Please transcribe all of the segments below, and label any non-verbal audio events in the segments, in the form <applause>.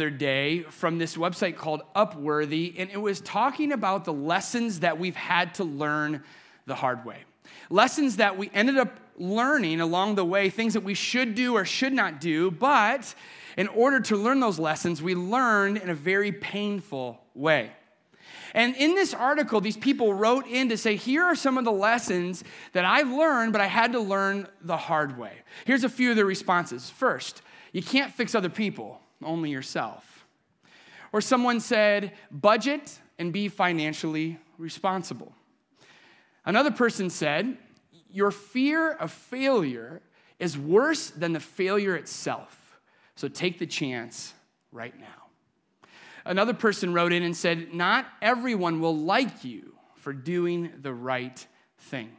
other day from this website called Upworthy, and it was talking about the lessons that we've had to learn the hard way. Lessons that we ended up learning along the way, things that we should do or should not do, but in order to learn those lessons, we learned in a very painful way. And in this article, these people wrote in to say, here are some of the lessons that I learned, but I had to learn the hard way. Here's a few of the responses. First, you can't fix other people, only yourself. Or someone said, budget and be financially responsible. Another person said, Your fear of failure is worse than the failure itself. So take the chance right now. Another person wrote in and said, Not everyone will like you for doing the right thing.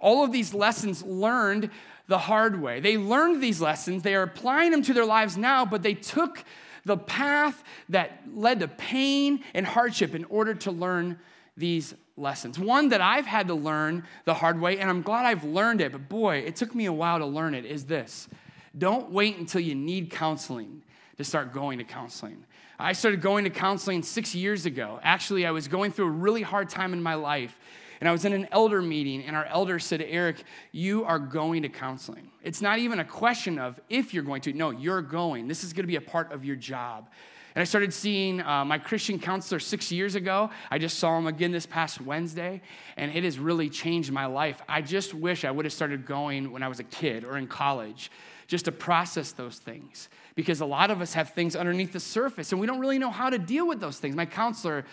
All of these lessons learned the hard way. They learned these lessons, they are applying them to their lives now, but they took the path that led to pain and hardship in order to learn these lessons. One that I've had to learn the hard way, and I'm glad I've learned it, but boy, it took me a while to learn it, is this don't wait until you need counseling to start going to counseling. I started going to counseling six years ago. Actually, I was going through a really hard time in my life. And I was in an elder meeting, and our elder said, Eric, you are going to counseling. It's not even a question of if you're going to. No, you're going. This is going to be a part of your job. And I started seeing uh, my Christian counselor six years ago. I just saw him again this past Wednesday, and it has really changed my life. I just wish I would have started going when I was a kid or in college just to process those things because a lot of us have things underneath the surface and we don't really know how to deal with those things. My counselor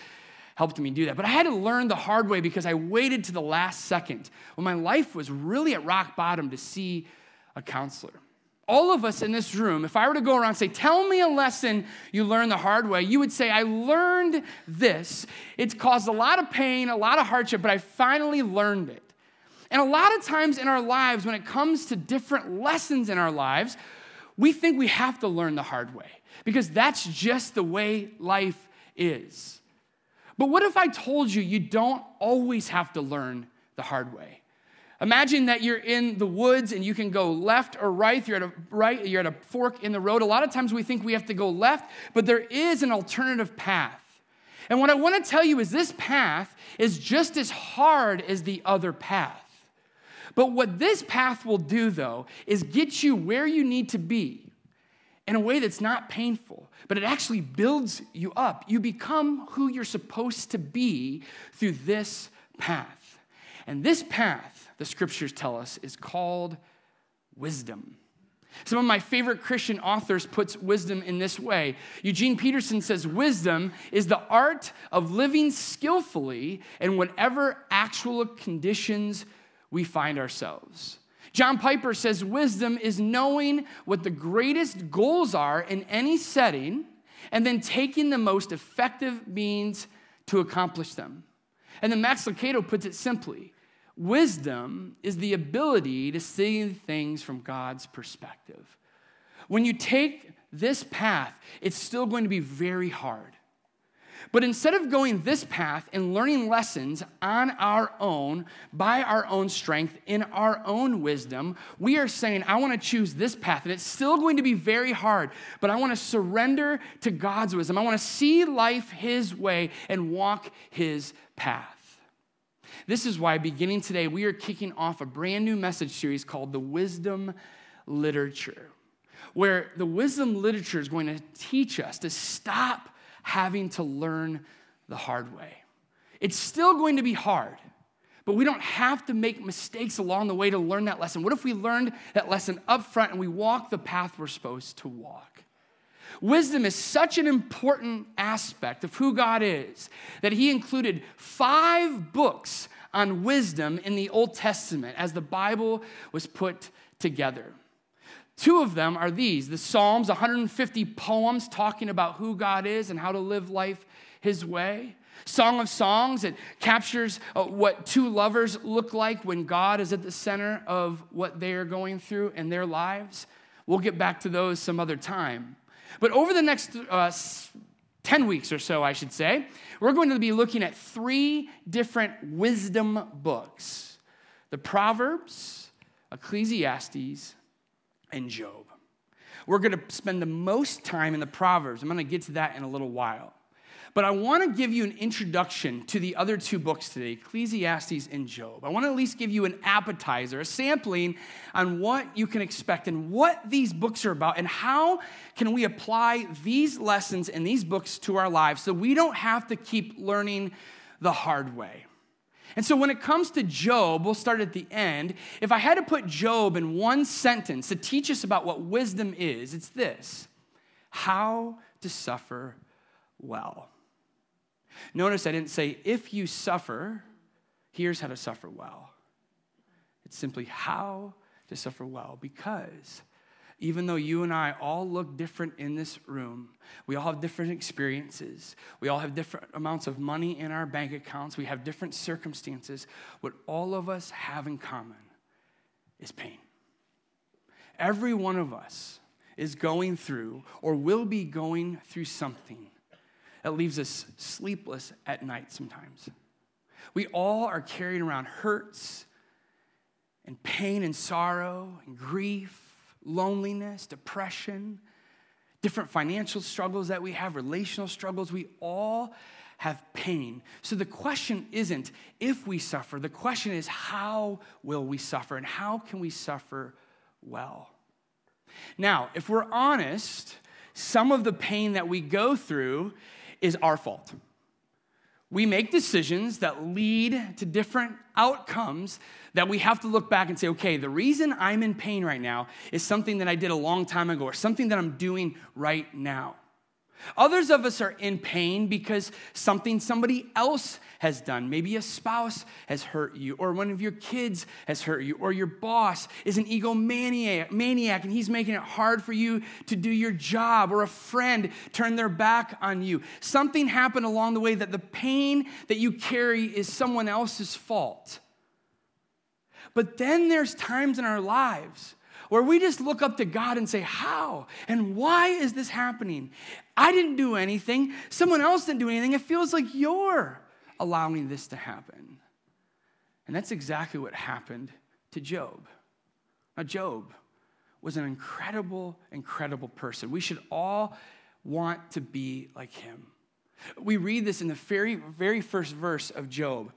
helped me do that. But I had to learn the hard way because I waited to the last second when my life was really at rock bottom to see a counselor. All of us in this room, if I were to go around and say, Tell me a lesson you learned the hard way, you would say, I learned this. It's caused a lot of pain, a lot of hardship, but I finally learned it. And a lot of times in our lives, when it comes to different lessons in our lives, we think we have to learn the hard way because that's just the way life is. But what if I told you you don't always have to learn the hard way? Imagine that you're in the woods and you can go left or right. You're at a right, you're at a fork in the road. A lot of times we think we have to go left, but there is an alternative path. And what I want to tell you is this path is just as hard as the other path. But what this path will do, though, is get you where you need to be in a way that's not painful, but it actually builds you up. You become who you're supposed to be through this path. And this path, the scriptures tell us, is called wisdom. Some of my favorite Christian authors puts wisdom in this way. Eugene Peterson says wisdom is the art of living skillfully in whatever actual conditions we find ourselves. John Piper says wisdom is knowing what the greatest goals are in any setting and then taking the most effective means to accomplish them. And then Max Lucado puts it simply wisdom is the ability to see things from God's perspective. When you take this path, it's still going to be very hard. But instead of going this path and learning lessons on our own, by our own strength, in our own wisdom, we are saying, I want to choose this path. And it's still going to be very hard, but I want to surrender to God's wisdom. I want to see life His way and walk His path. This is why, beginning today, we are kicking off a brand new message series called The Wisdom Literature, where the wisdom literature is going to teach us to stop having to learn the hard way. It's still going to be hard, but we don't have to make mistakes along the way to learn that lesson. What if we learned that lesson up front and we walk the path we're supposed to walk? Wisdom is such an important aspect of who God is that He included five books on wisdom in the Old Testament as the Bible was put together. Two of them are these the Psalms, 150 poems talking about who God is and how to live life His way. Song of Songs, it captures uh, what two lovers look like when God is at the center of what they are going through in their lives. We'll get back to those some other time. But over the next uh, 10 weeks or so, I should say, we're going to be looking at three different wisdom books the Proverbs, Ecclesiastes, and Job. we're going to spend the most time in the Proverbs. I'm going to get to that in a little while. But I want to give you an introduction to the other two books today Ecclesiastes and Job. I want to at least give you an appetizer, a sampling on what you can expect and what these books are about and how can we apply these lessons and these books to our lives so we don't have to keep learning the hard way. And so when it comes to Job, we'll start at the end. If I had to put Job in one sentence to teach us about what wisdom is, it's this how to suffer well. Notice I didn't say, if you suffer, here's how to suffer well. It's simply how to suffer well because even though you and I all look different in this room, we all have different experiences, we all have different amounts of money in our bank accounts, we have different circumstances, what all of us have in common is pain. Every one of us is going through or will be going through something that leaves us sleepless at night sometimes. We all are carrying around hurts and pain and sorrow and grief, loneliness, depression, different financial struggles that we have, relational struggles. We all have pain. So the question isn't if we suffer, the question is how will we suffer and how can we suffer well? Now, if we're honest, some of the pain that we go through is our fault. We make decisions that lead to different outcomes that we have to look back and say, okay, the reason I'm in pain right now is something that I did a long time ago or something that I'm doing right now. Others of us are in pain because something somebody else has done. Maybe a spouse has hurt you, or one of your kids has hurt you, or your boss is an egomaniac maniac, and he's making it hard for you to do your job, or a friend turned their back on you. Something happened along the way that the pain that you carry is someone else's fault. But then there's times in our lives where we just look up to God and say, How and why is this happening? I didn't do anything. Someone else didn't do anything. It feels like you're allowing this to happen. And that's exactly what happened to Job. Now, Job was an incredible, incredible person. We should all want to be like him. We read this in the very, very first verse of Job.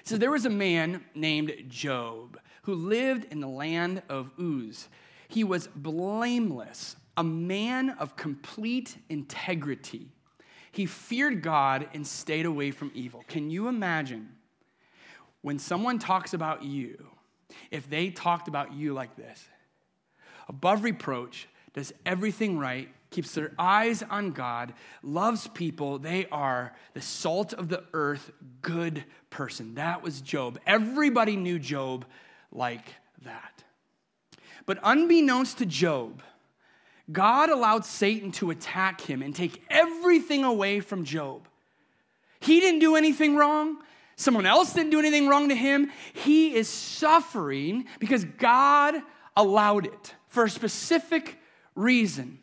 It says, There was a man named Job who lived in the land of Uz. He was blameless, a man of complete integrity. He feared God and stayed away from evil. Can you imagine when someone talks about you, if they talked about you like this? Above reproach, does everything right, keeps their eyes on God, loves people. They are the salt of the earth, good person. That was Job. Everybody knew Job like that. But unbeknownst to Job, God allowed Satan to attack him and take everything away from Job. He didn't do anything wrong. Someone else didn't do anything wrong to him. He is suffering because God allowed it for a specific reason.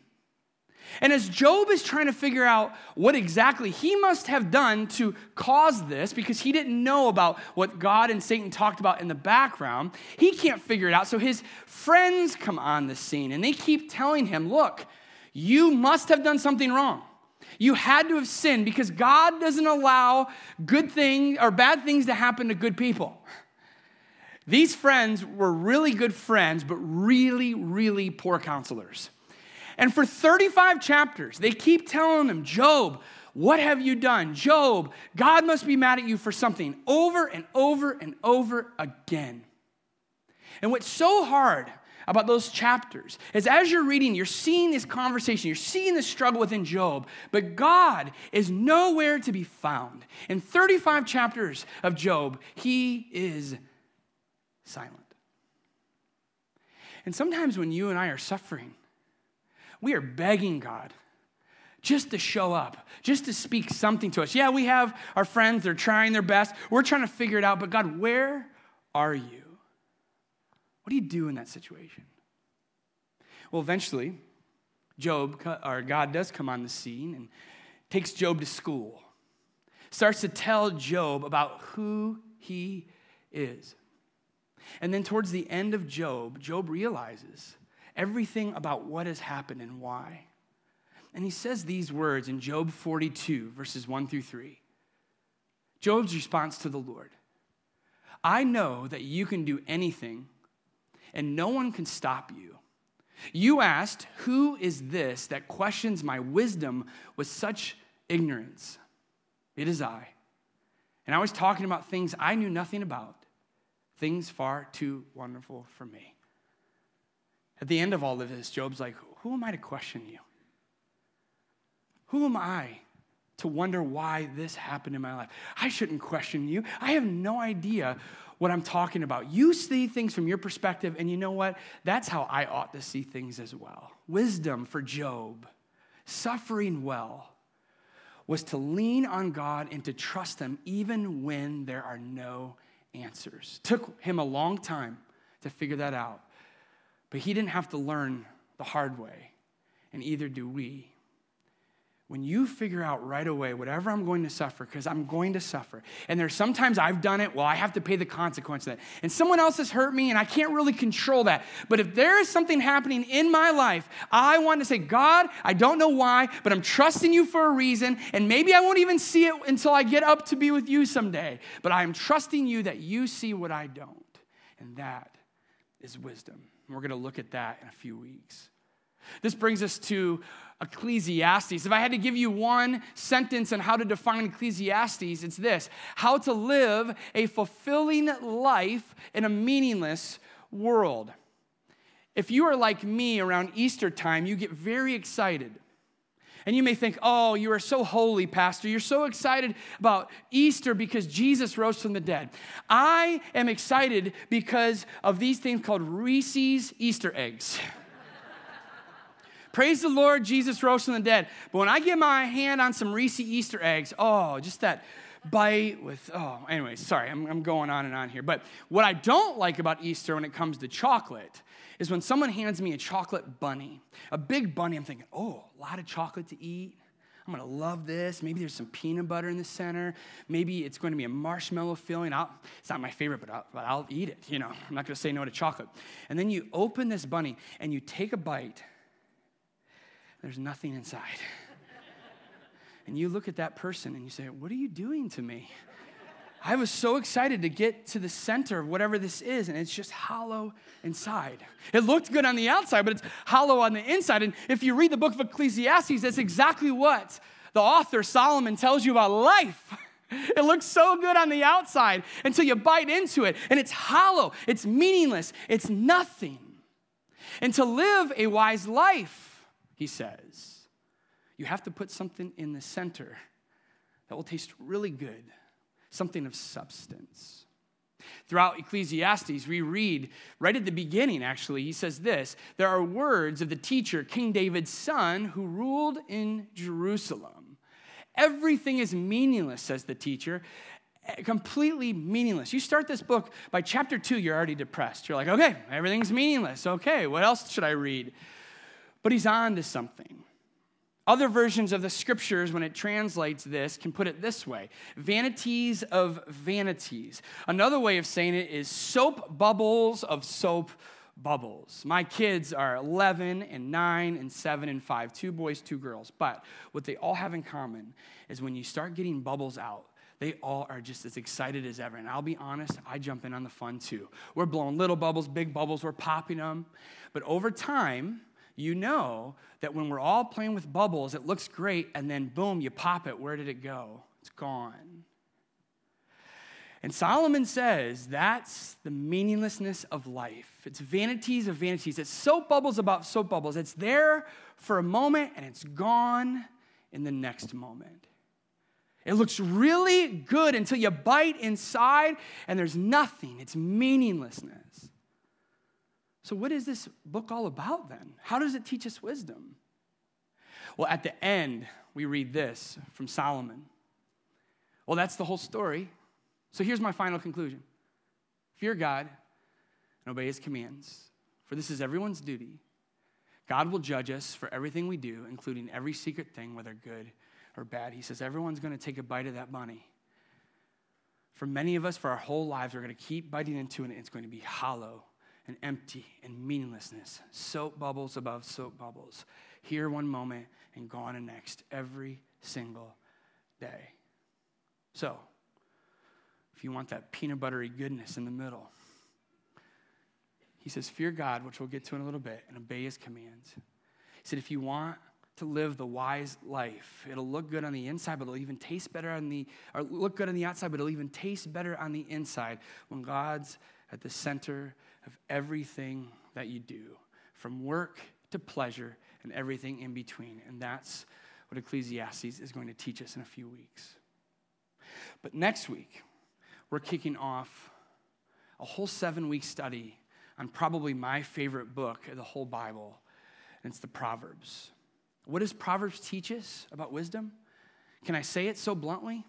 And as Job is trying to figure out what exactly he must have done to cause this, because he didn't know about what God and Satan talked about in the background, he can't figure it out. So his friends come on the scene and they keep telling him, Look, you must have done something wrong. You had to have sinned because God doesn't allow good things or bad things to happen to good people. These friends were really good friends, but really, really poor counselors. And for 35 chapters, they keep telling him, Job, what have you done? Job, God must be mad at you for something over and over and over again. And what's so hard about those chapters is as you're reading, you're seeing this conversation, you're seeing the struggle within Job, but God is nowhere to be found. In 35 chapters of Job, he is silent. And sometimes when you and I are suffering, we are begging God just to show up, just to speak something to us. Yeah, we have our friends, they're trying their best. We're trying to figure it out, but God, where are you? What do you do in that situation? Well, eventually, Job, or God does come on the scene and takes Job to school, starts to tell Job about who he is. And then towards the end of Job, Job realizes everything about what has happened and why. And he says these words in Job 42, verses 1 through 3. Job's response to the Lord I know that you can do anything, and no one can stop you. You asked, Who is this that questions my wisdom with such ignorance? It is I. And I was talking about things I knew nothing about, things far too wonderful for me. At the end of all of this, Job's like, Who am I to question you? Who am I to wonder why this happened in my life? I shouldn't question you. I have no idea what I'm talking about. You see things from your perspective, and you know what? That's how I ought to see things as well. Wisdom for Job, suffering well, was to lean on God and to trust Him even when there are no answers. Took him a long time to figure that out, but he didn't have to learn the hard way, and either do we when you figure out right away whatever I'm going to suffer, because I'm going to suffer, and there's sometimes I've done it, well, I have to pay the consequence of that. And someone else has hurt me, and I can't really control that. But if there is something happening in my life, I want to say, God, I don't know why, but I'm trusting you for a reason, and maybe I won't even see it until I get up to be with you someday. But I am trusting you that you see what I don't. And that is wisdom. And we're going to look at that in a few weeks. This brings us to Ecclesiastes. If I had to give you one sentence on how to define Ecclesiastes, it's this how to live a fulfilling life in a meaningless world. If you are like me around Easter time, you get very excited. And you may think, oh, you are so holy, Pastor. You're so excited about Easter because Jesus rose from the dead. I am excited because of these things called Reese's Easter eggs. <laughs> Praise the Lord, Jesus rose from the dead. But when I get my hand on some Reese's Easter eggs, oh, just that bite with, oh, anyway, sorry, I'm, I'm going on and on here. But what I don't like about Easter when it comes to chocolate is when someone hands me a chocolate bunny, a big bunny, I'm thinking, oh, a lot of chocolate to eat. I'm gonna love this. Maybe there's some peanut butter in the center. Maybe it's to be a marshmallow filling. I'll, it's not my favorite, but I'll, but I'll eat it. You know, I'm not gonna say no to chocolate. And then you open this bunny and you take a bite there's nothing inside. and you look at that person and you say, What are you doing to me? I was so excited to get to the center of whatever this is, and it's just hollow inside. It looked good on the outside, but it's hollow on the inside. And if you read the book of Ecclesiastes, that's exactly what the author Solomon tells you about life. <laughs> It looks so good on the outside until you bite into it, and it's hollow, it's meaningless, it's nothing. And to live a wise life, he says, you have to put something in the center that will taste really good, something of substance. Throughout Ecclesiastes, we read right at the beginning, actually, he says this There are words of the teacher, King David's son, who ruled in Jerusalem. Everything is meaningless, says the teacher, eh, completely meaningless. You start this book, by chapter two, you're already depressed. You're like, okay, everything's meaningless. Okay, what else should I read? But he's on to something. Other versions of the scriptures, when it translates this, can put it this way vanities of vanities. Another way of saying it is soap bubbles of soap bubbles. My kids are 11 and 9 and 7 and 5, two boys, two girls. But what they all have in common is when you start getting bubbles out, they all are just as excited as ever. And I'll be honest, I jump in on the fun too. We're blowing little bubbles, big bubbles, we're popping them. But over time, you know that when we're all playing with bubbles, it looks great, and then boom, you pop it. Where did it go? It's gone. And Solomon says that's the meaninglessness of life. It's vanities of vanities. It's soap bubbles about soap bubbles. It's there for a moment and it's gone in the next moment. It looks really good until you bite inside and there's nothing. It's meaninglessness. So, what is this book all about then? How does it teach us wisdom? Well, at the end, we read this from Solomon. Well, that's the whole story. So, here's my final conclusion Fear God and obey his commands, for this is everyone's duty. God will judge us for everything we do, including every secret thing, whether good or bad. He says everyone's going to take a bite of that bunny. For many of us, for our whole lives, we're going to keep biting into it, and it's going to be hollow and empty and meaninglessness, soap bubbles above soap bubbles, here one moment and gone the next, every single day. So, if you want that peanut buttery goodness in the middle, he says, Fear God, which we'll get to in a little bit, and obey his commands. He said, If you want to live the wise life, it'll look good on the inside, but it'll even taste better on the, or look good on the outside, but it'll even taste better on the inside when God's at the center of everything that you do, from work to pleasure and everything in between. And that's what Ecclesiastes is going to teach us in a few weeks. But next week, we're kicking off a whole seven week study on probably my favorite book of the whole Bible, and it's the Proverbs. What does Proverbs teach us about wisdom? Can I say it so bluntly?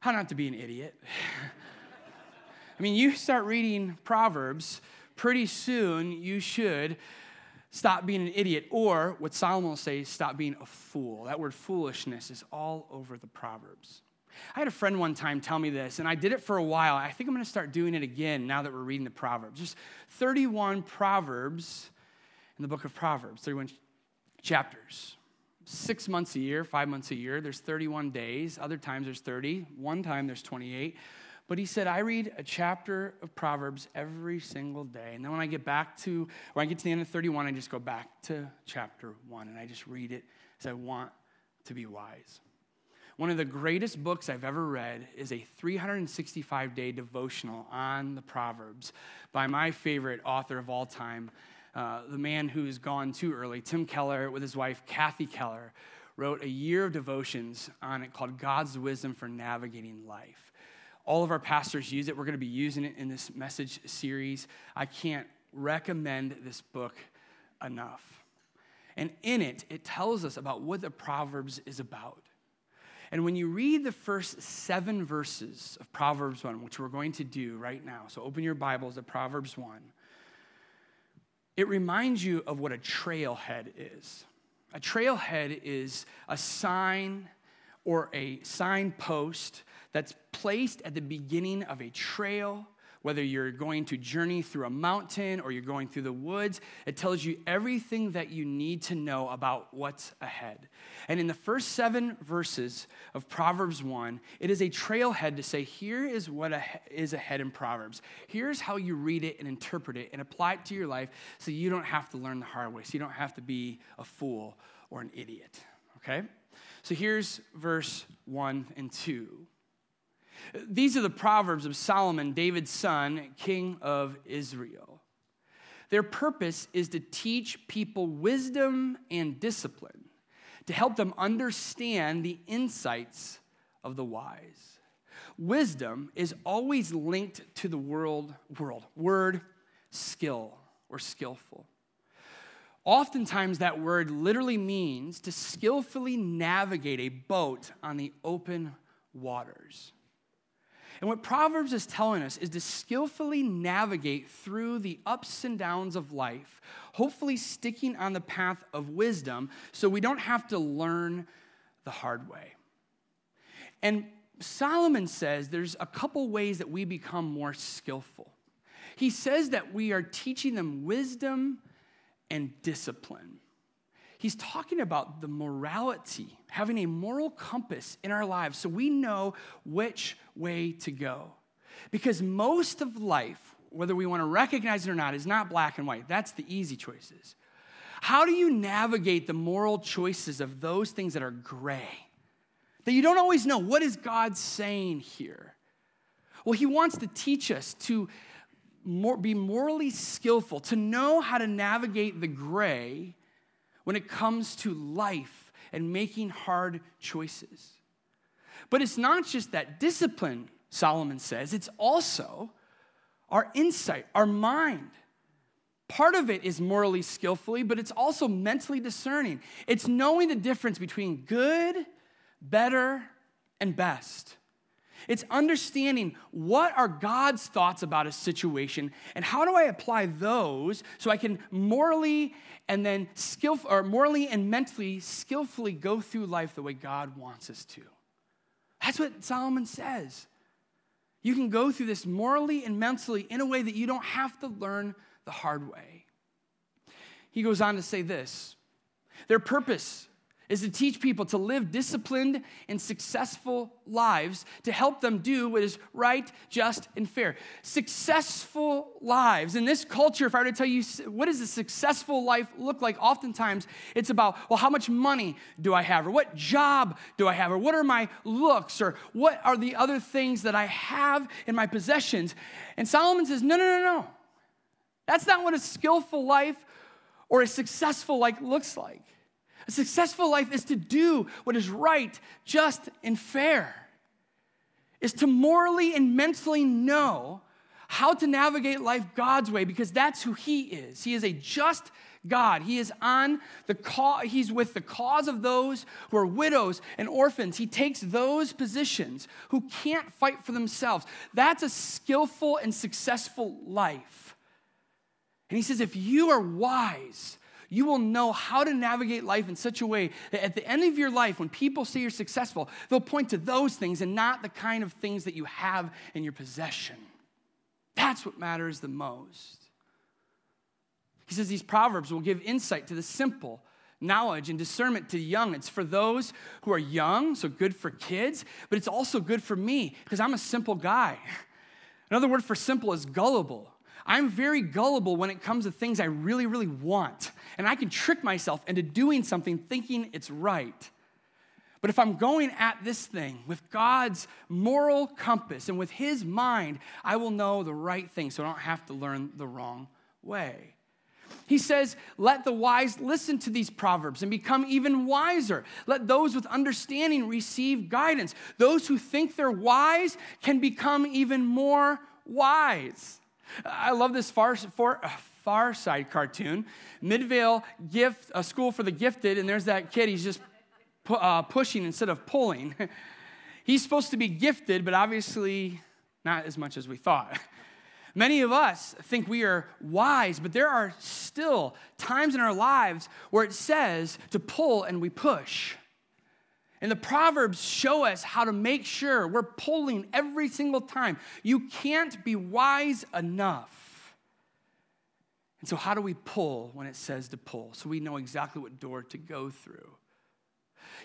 How not to be an idiot. <laughs> I mean, you start reading Proverbs, pretty soon you should stop being an idiot, or what Solomon will say, stop being a fool. That word foolishness is all over the Proverbs. I had a friend one time tell me this, and I did it for a while. I think I'm going to start doing it again now that we're reading the Proverbs. Just 31 Proverbs in the book of Proverbs, 31 chapters. Six months a year, five months a year, there's 31 days. Other times there's 30. One time there's 28. But he said, I read a chapter of Proverbs every single day. And then when I get back to, when I get to the end of 31, I just go back to chapter 1 and I just read it as I want to be wise. One of the greatest books I've ever read is a 365 day devotional on the Proverbs by my favorite author of all time, uh, the man who's gone too early, Tim Keller, with his wife, Kathy Keller, wrote a year of devotions on it called God's Wisdom for Navigating Life. All of our pastors use it. We're going to be using it in this message series. I can't recommend this book enough. And in it, it tells us about what the Proverbs is about. And when you read the first seven verses of Proverbs 1, which we're going to do right now, so open your Bibles to Proverbs 1, it reminds you of what a trailhead is. A trailhead is a sign or a signpost that's placed at the beginning of a trail, whether you're going to journey through a mountain or you're going through the woods. It tells you everything that you need to know about what's ahead. And in the first seven verses of Proverbs 1, it is a trailhead to say, here is what is ahead in Proverbs. Here's how you read it and interpret it and apply it to your life so you don't have to learn the hard way, so you don't have to be a fool or an idiot. Okay? So here's verse 1 and 2. These are the Proverbs of Solomon, David's son, king of Israel. Their purpose is to teach people wisdom and discipline, to help them understand the insights of the wise. Wisdom is always linked to the world, world, word, skill, or skillful. Oftentimes, that word literally means to skillfully navigate a boat on the open waters. And what Proverbs is telling us is to skillfully navigate through the ups and downs of life, hopefully sticking on the path of wisdom so we don't have to learn the hard way. And Solomon says there's a couple ways that we become more skillful. He says that we are teaching them wisdom and discipline. He's talking about the morality, having a moral compass in our lives so we know which way to go. Because most of life, whether we want to recognize it or not, is not black and white. That's the easy choices. How do you navigate the moral choices of those things that are gray? That you don't always know what is God saying here? Well, he wants to teach us to more, be morally skillful, to know how to navigate the gray when it comes to life and making hard choices. But it's not just that discipline, Solomon says, it's also our insight, our mind. Part of it is morally skillfully, but it's also mentally discerning. It's knowing the difference between good, better, and best. It's understanding what are God's thoughts about a situation and how do I apply those so I can morally and then skillful or morally and mentally skillfully go through life the way God wants us to. That's what Solomon says. You can go through this morally and mentally in a way that you don't have to learn the hard way. He goes on to say this their purpose is to teach people to live disciplined and successful lives to help them do what is right, just, and fair. Successful lives. In this culture, if I were to tell you what does a successful life look like, oftentimes it's about, well, how much money do I have? Or what job do I have? Or what are my looks? Or what are the other things that I have in my possessions? And Solomon says, no, no, no, no. That's not what a skillful life or a successful life looks like. A successful life is to do what is right, just, and fair, is to morally and mentally know how to navigate life God's way because that's who He is. He is a just God. He is on the cause, He's with the cause of those who are widows and orphans. He takes those positions who can't fight for themselves. That's a skillful and successful life. And he says, if you are wise, you will know how to navigate life in such a way that at the end of your life, when people say you're successful, they'll point to those things and not the kind of things that you have in your possession. That's what matters the most. He says these proverbs will give insight to the simple, knowledge and discernment to the young. It's for those who are young, so good for kids, but it's also good for me because I'm a simple guy. <laughs> Another word for simple is gullible. I'm very gullible when it comes to things I really, really want. And I can trick myself into doing something thinking it's right. But if I'm going at this thing with God's moral compass and with His mind, I will know the right thing so I don't have to learn the wrong way. He says, Let the wise listen to these proverbs and become even wiser. Let those with understanding receive guidance. Those who think they're wise can become even more wise. I love this far, far, far Side cartoon. Midvale gift, a school for the gifted, and there's that kid. He's just pu- uh, pushing instead of pulling. <laughs> He's supposed to be gifted, but obviously not as much as we thought. <laughs> Many of us think we are wise, but there are still times in our lives where it says to pull and we push. And the Proverbs show us how to make sure we're pulling every single time. You can't be wise enough. And so, how do we pull when it says to pull? So we know exactly what door to go through.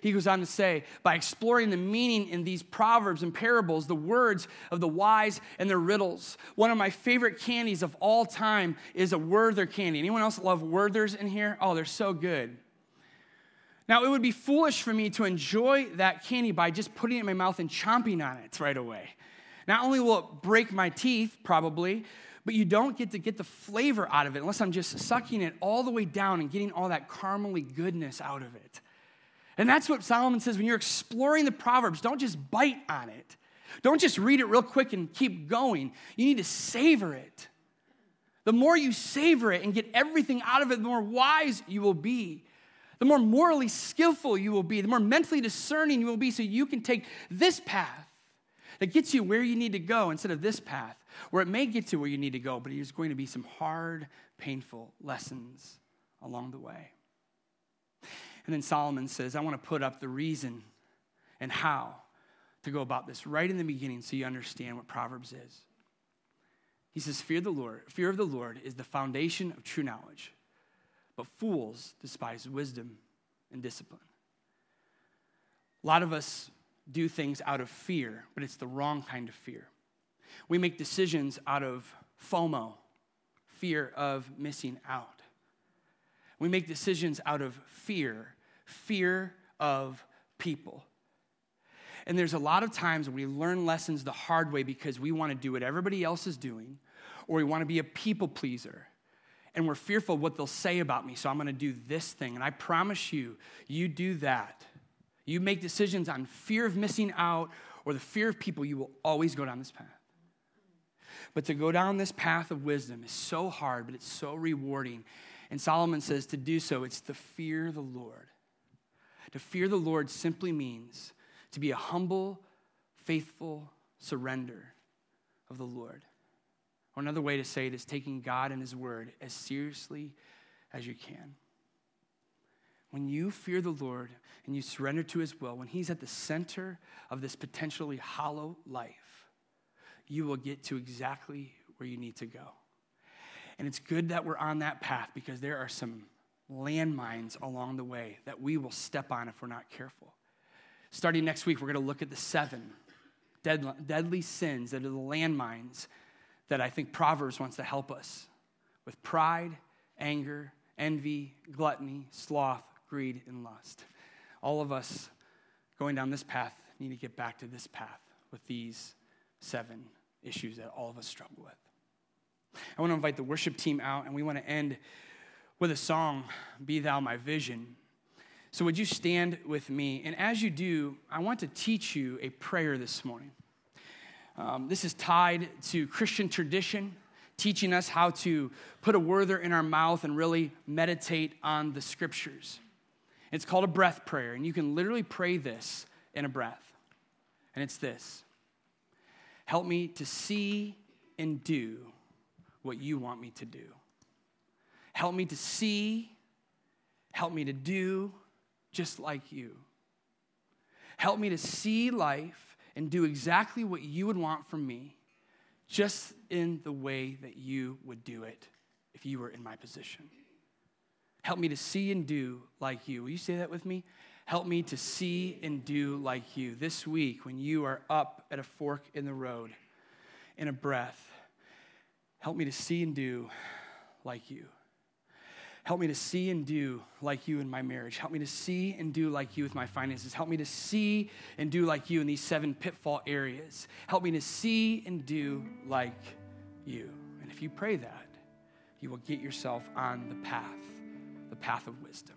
He goes on to say, by exploring the meaning in these proverbs and parables, the words of the wise and their riddles. One of my favorite candies of all time is a Werther candy. Anyone else love Werthers in here? Oh, they're so good. Now, it would be foolish for me to enjoy that candy by just putting it in my mouth and chomping on it right away. Not only will it break my teeth, probably, but you don't get to get the flavor out of it unless I'm just sucking it all the way down and getting all that caramely goodness out of it. And that's what Solomon says when you're exploring the Proverbs, don't just bite on it. Don't just read it real quick and keep going. You need to savor it. The more you savor it and get everything out of it, the more wise you will be the more morally skillful you will be, the more mentally discerning you will be, so you can take this path that gets you where you need to go instead of this path, where it may get to where you need to go, but there's going to be some hard, painful lessons along the way. And then Solomon says, I want to put up the reason and how to go about this right in the beginning so you understand what Proverbs is. He says, Fear the Lord, fear of the Lord is the foundation of true knowledge but fools despise wisdom and discipline. A lot of us do things out of fear, but it's the wrong kind of fear. We make decisions out of FOMO, fear of missing out. We make decisions out of fear, fear of people. And there's a lot of times we learn lessons the hard way because we want to do what everybody else is doing, or we want to be a people pleaser and we're fearful of what they'll say about me, so I'm going to do this thing. And I promise you, you do that. You make decisions on fear of missing out or the fear of people, you will always go down this path. But to go down this path of wisdom is so hard, but it's so rewarding. And Solomon says to do so, it's to fear the Lord. To fear the Lord simply means to be a humble, faithful surrender of the Lord. Or another way to say it is taking God and His Word as seriously as you can. When you fear the Lord and you surrender to His will, when He's at the center of this potentially hollow life, you will get to exactly where you need to go. And it's good that we're on that path because there are some landmines along the way that we will step on if we're not careful. Starting next week, we're going to look at the seven deadly sins that are the landmines that I think Proverbs wants to help us with pride, anger, envy, gluttony, sloth, greed, and lust. All of us going down this path need to get back to this path with these seven issues that all of us struggle with. I want to invite the worship team out, and we want to end with a song, Be Thou My Vision. So, would you stand with me? And as you do, I want to teach you a prayer this morning. Um, this is tied to Christian tradition, teaching us how to put a word in our mouth and really meditate on the scriptures. It's called a breath prayer, and you can literally pray this in a breath. And it's this Help me to see and do what you want me to do. Help me to see, help me to do just like you. Help me to see life and do exactly what you would want from me, just in the way that you would do it if you were in my position. Help me to see and do like you. Will you say that with me? Help me to see and do like you. This week, when you are up at a fork in the road, in a breath, help me to see and do like you. Help me to see and do like you in my marriage. Help me to see and do like you with my finances. Help me to see and do like you in these seven pitfall areas. Help me to see and do like you. And if you pray that, you will get yourself on the path, the path of wisdom.